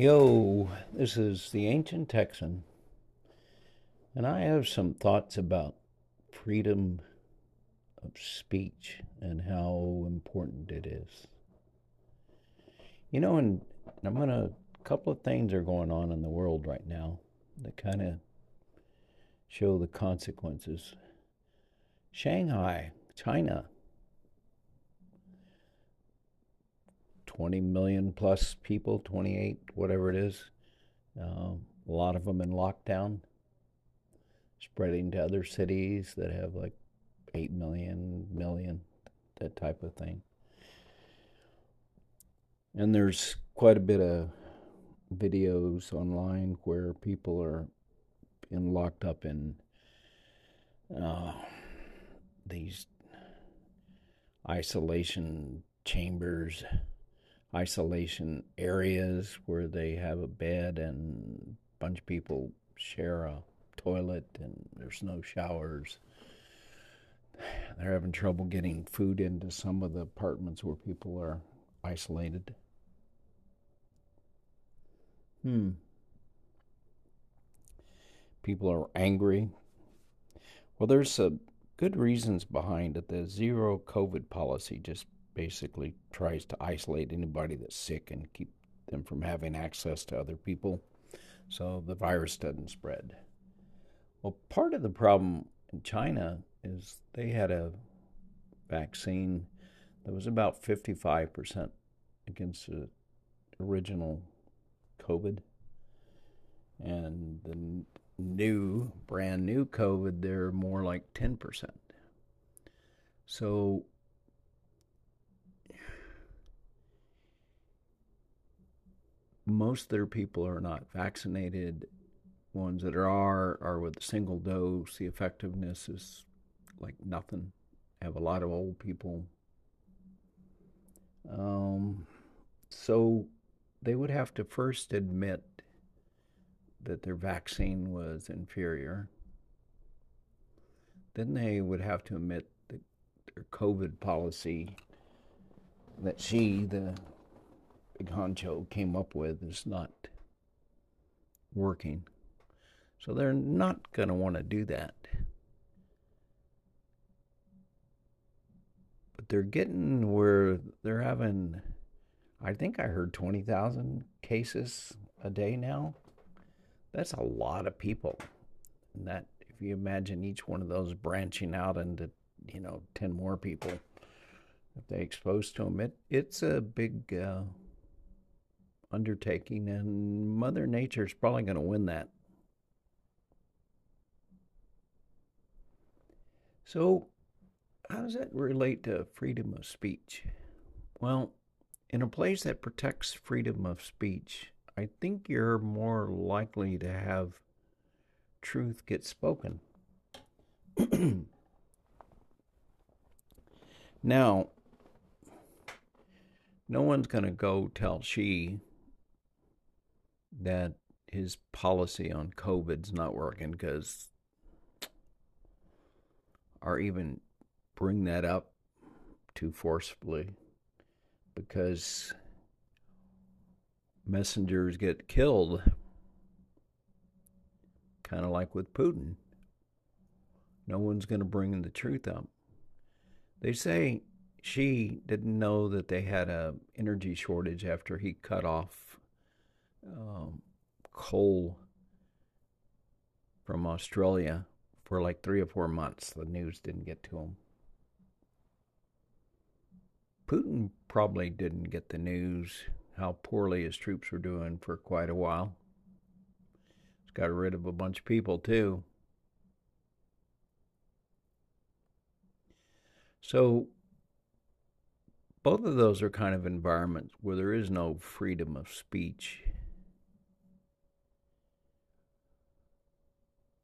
Yo, this is the Ancient Texan, and I have some thoughts about freedom of speech and how important it is. You know, and I'm going to, a couple of things are going on in the world right now that kind of show the consequences. Shanghai, China, 20 million plus people, 28, whatever it is. Uh, a lot of them in lockdown, spreading to other cities that have like 8 million, million, that type of thing. And there's quite a bit of videos online where people are in locked up in uh, these isolation chambers, isolation areas where they have a bed and a bunch of people share a toilet and there's no showers. They're having trouble getting food into some of the apartments where people are isolated. Hmm. People are angry. Well, there's a good reasons behind it. The zero COVID policy just basically tries to isolate anybody that's sick and keep them from having access to other people so the virus doesn't spread. Well, part of the problem in China is they had a vaccine that was about 55% against the original COVID. And the new, brand new COVID, they're more like 10%. So most of their people are not vaccinated. Ones that are are with a single dose. The effectiveness is like nothing. Have a lot of old people. Um, so they would have to first admit that their vaccine was inferior. Then they would have to admit that their COVID policy that Xi, the big honcho, came up with is not working. So they're not going to want to do that. But they're getting where they're having, I think I heard 20,000 cases a day now. That's a lot of people. And that, if you imagine each one of those branching out into, you know, 10 more people, if they expose to them, it, it's a big uh, undertaking, and Mother Nature is probably going to win that. So, how does that relate to freedom of speech? Well, in a place that protects freedom of speech, I think you're more likely to have truth get spoken. now, no one's going to go tell Xi that his policy on COVID's not working because, or even bring that up too forcefully because messengers get killed, kind of like with Putin. No one's going to bring the truth up. They say Xi didn't know that they had a energy shortage after he cut off um, coal from Australia for like three or four months. The news didn't get to him. Putin probably didn't get the news how poorly his troops were doing for quite a while. He's got rid of a bunch of people, too. So, both of those are kind of environments where there is no freedom of speech.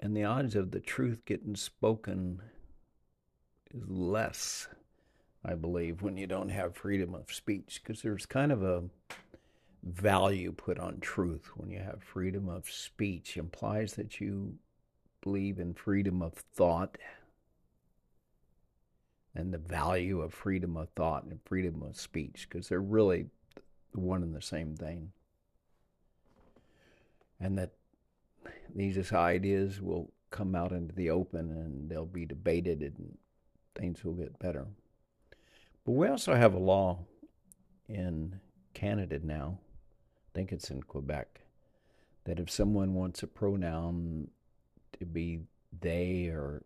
And the odds of the truth getting spoken is less I believe, when you don't have freedom of speech, because there's kind of a value put on truth when you have freedom of speech implies that you believe in freedom of thought and the value of freedom of thought and freedom of speech because they're really one and the same thing. and that these ideas will come out into the open and they'll be debated and things will get better. But we also have a law in Canada now, I think it's in Quebec, that if someone wants a pronoun to be they or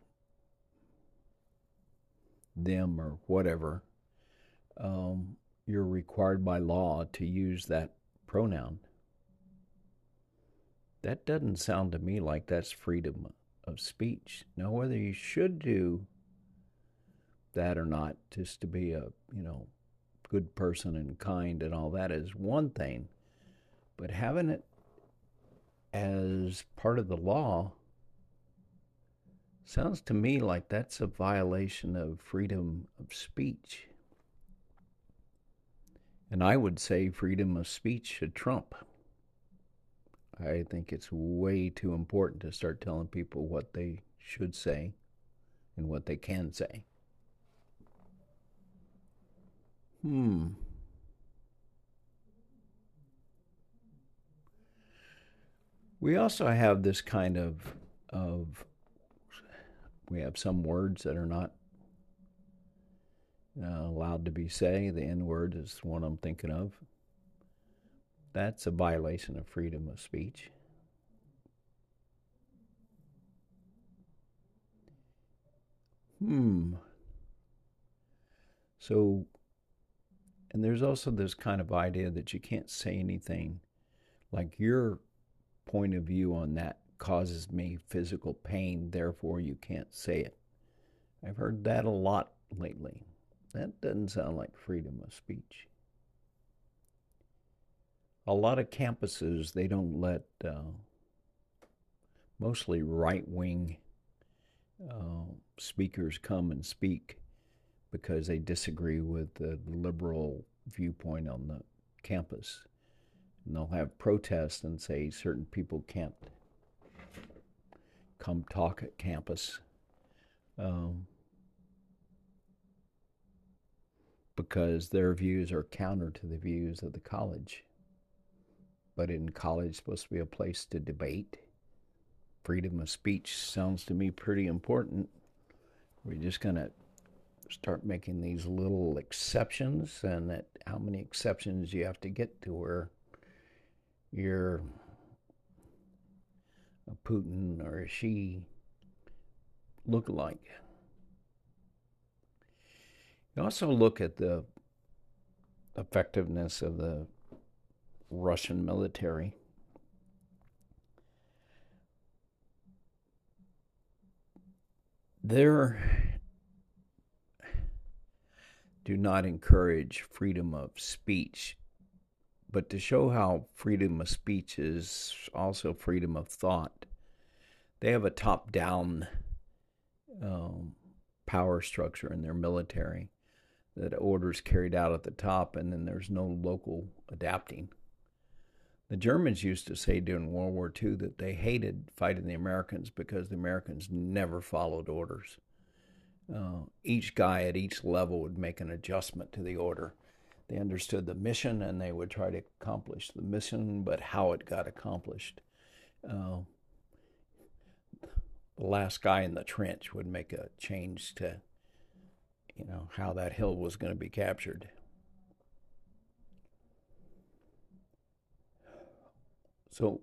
them or whatever, um, you're required by law to use that pronoun. That doesn't sound to me like that's freedom of speech. Now, whether you should do that or not, just to be a, you know, good person and kind and all that is one thing. But having it as part of the law sounds to me like that's a violation of freedom of speech. And I would say freedom of speech should trump. I think it's way too important to start telling people what they should say and what they can say. Hmm. We also have this kind of of we have some words that are not uh, allowed to be say. The N word is one I'm thinking of. That's a violation of freedom of speech. Hmm. So, and there's also this kind of idea that you can't say anything like your point of view on that causes me physical pain, therefore you can't say it. I've heard that a lot lately. That doesn't sound like freedom of speech a lot of campuses they don't let uh, mostly right wing uh, speakers come and speak because they disagree with the liberal viewpoint on the campus. And they'll have protests and say certain people can't come talk at campus. Um, because their views are counter to the views of the college but in college supposed to be a place to debate. Freedom of speech sounds to me pretty important. We're just going to start making these little exceptions, and that how many exceptions you have to get to where you're a Putin or a Xi look like. You also look at the effectiveness of the Russian military. There do not encourage freedom of speech, but to show how freedom of speech is also freedom of thought, they have a top down um, power structure in their military that orders carried out at the top, and then there's no local adapting. The Germans used to say during World War II that they hated fighting the Americans because the Americans never followed orders. Uh, each guy at each level would make an adjustment to the order. They understood the mission and they would try to accomplish the mission, but how it got accomplished. Uh, the last guy in the trench would make a change to, you know, how that hill was going to be captured. So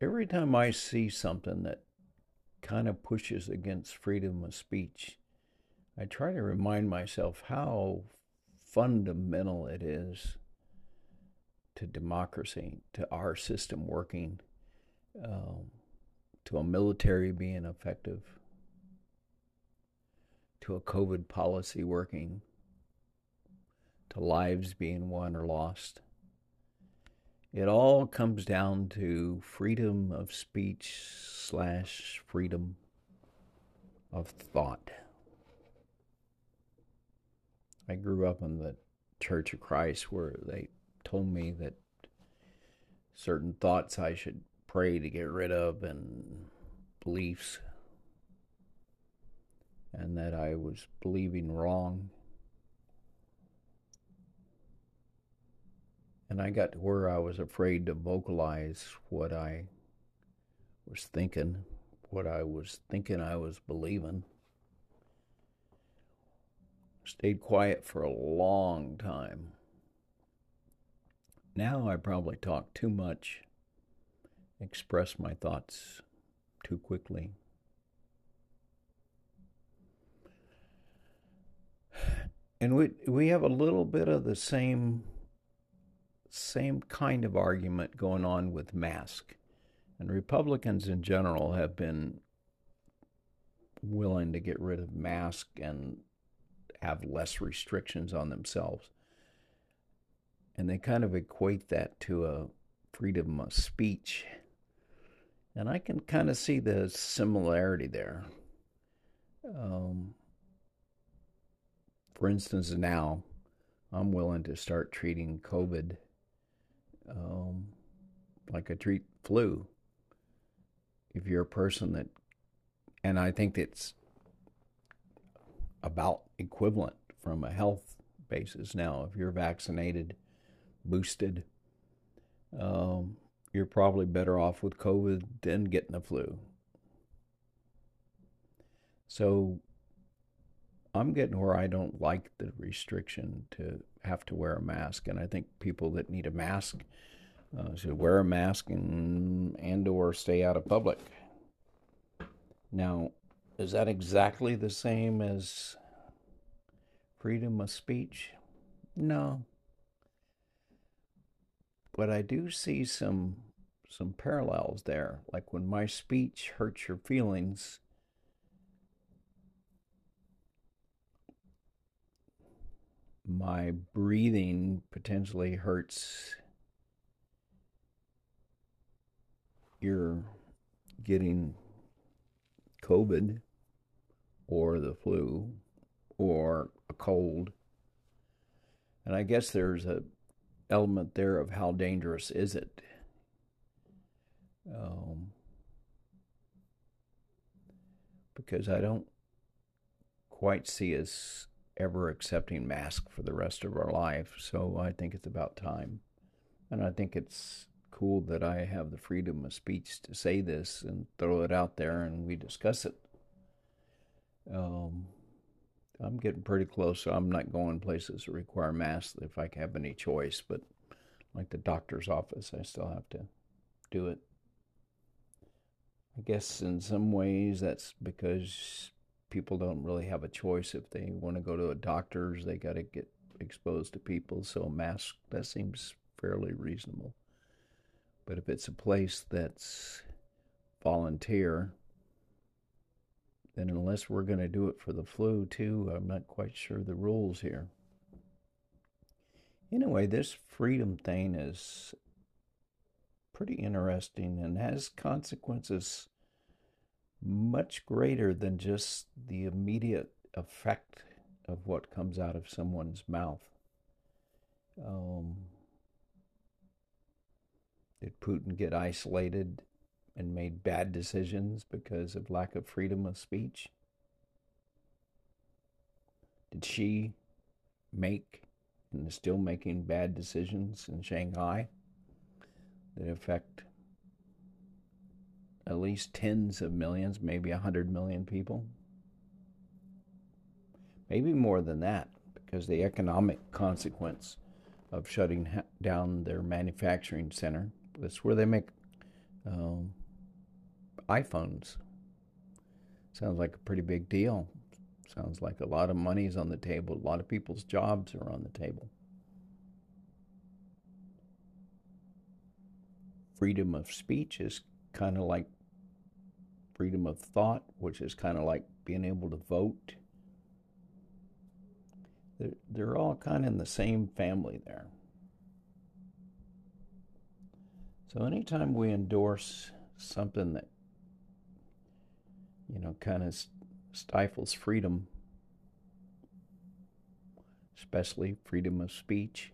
every time I see something that kind of pushes against freedom of speech, I try to remind myself how fundamental it is to democracy, to our system working, um, to a military being effective, to a COVID policy working, to lives being won or lost. It all comes down to freedom of speech slash freedom of thought. I grew up in the Church of Christ where they told me that certain thoughts I should pray to get rid of and beliefs, and that I was believing wrong And I got to where I was afraid to vocalize what I was thinking, what I was thinking I was believing. Stayed quiet for a long time. Now I probably talk too much, express my thoughts too quickly. And we we have a little bit of the same same kind of argument going on with mask. And Republicans in general have been willing to get rid of mask and have less restrictions on themselves. And they kind of equate that to a freedom of speech. And I can kind of see the similarity there. Um, for instance, now I'm willing to start treating COVID um, like I treat flu. If you're a person that, and I think it's about equivalent from a health basis now. If you're vaccinated, boosted, um, you're probably better off with COVID than getting the flu. So I'm getting where I don't like the restriction to have to wear a mask, and I think people that need a mask uh, should wear a mask and and or stay out of public. Now, is that exactly the same as freedom of speech? No. But I do see some some parallels there. Like when my speech hurts your feelings, my breathing potentially hurts you're getting COVID or the flu or a cold. And I guess there's a element there of how dangerous is it. Um, because I don't quite see us ever accepting masks for the rest of our life. So I think it's about time. And I think it's cool that I have the freedom of speech to say this and throw it out there and we discuss it. Um, I'm getting pretty close, so I'm not going places that require masks if I have any choice, but like the doctor's office, I still have to do it. I guess in some ways that's because people don't really have a choice. If they want to go to a doctor's they got to get exposed to people so a mask that seems fairly reasonable. But if it's a place that's volunteer then unless we're going to do it for the flu too i'm not quite sure the rules here. Anyway this freedom thing is pretty interesting and has consequences much greater than just the immediate effect of what comes out of someone's mouth. Um, did Putin get isolated and made bad decisions because of lack of freedom of speech? Did Xi make and is still making bad decisions in Shanghai that affect at least tens of millions, maybe a hundred million people. Maybe more than that, because the economic consequence of shutting down their manufacturing center. That's where they make um, iPhones. Sounds like a pretty big deal. Sounds like a lot of money is on the table. A lot of people's jobs are on the table. Freedom of speech is kind of like freedom of thought, which is kind of like being able to vote. They're, they're all kind of in the same family there. So anytime we endorse something that, you know, kind of stifles freedom, especially freedom of speech,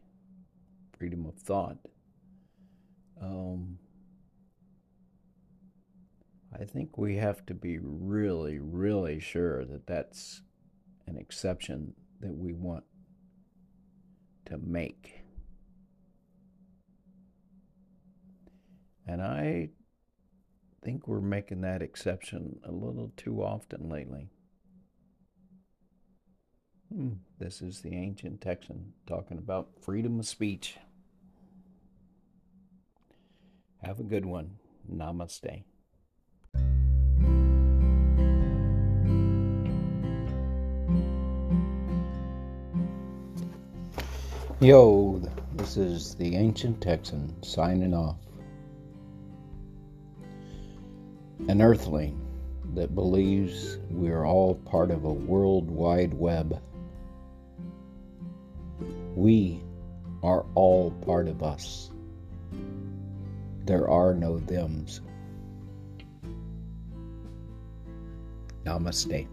freedom of thought, um, I think we have to be really, really sure that that's an exception that we want to make. And I think we're making that exception a little too often lately. Hmm, this is the ancient Texan talking about freedom of speech. Have a good one. Namaste. Yo, this is the Ancient Texan signing off. An earthling that believes we're all part of a world wide web. We are all part of us. There are no thems. Namaste.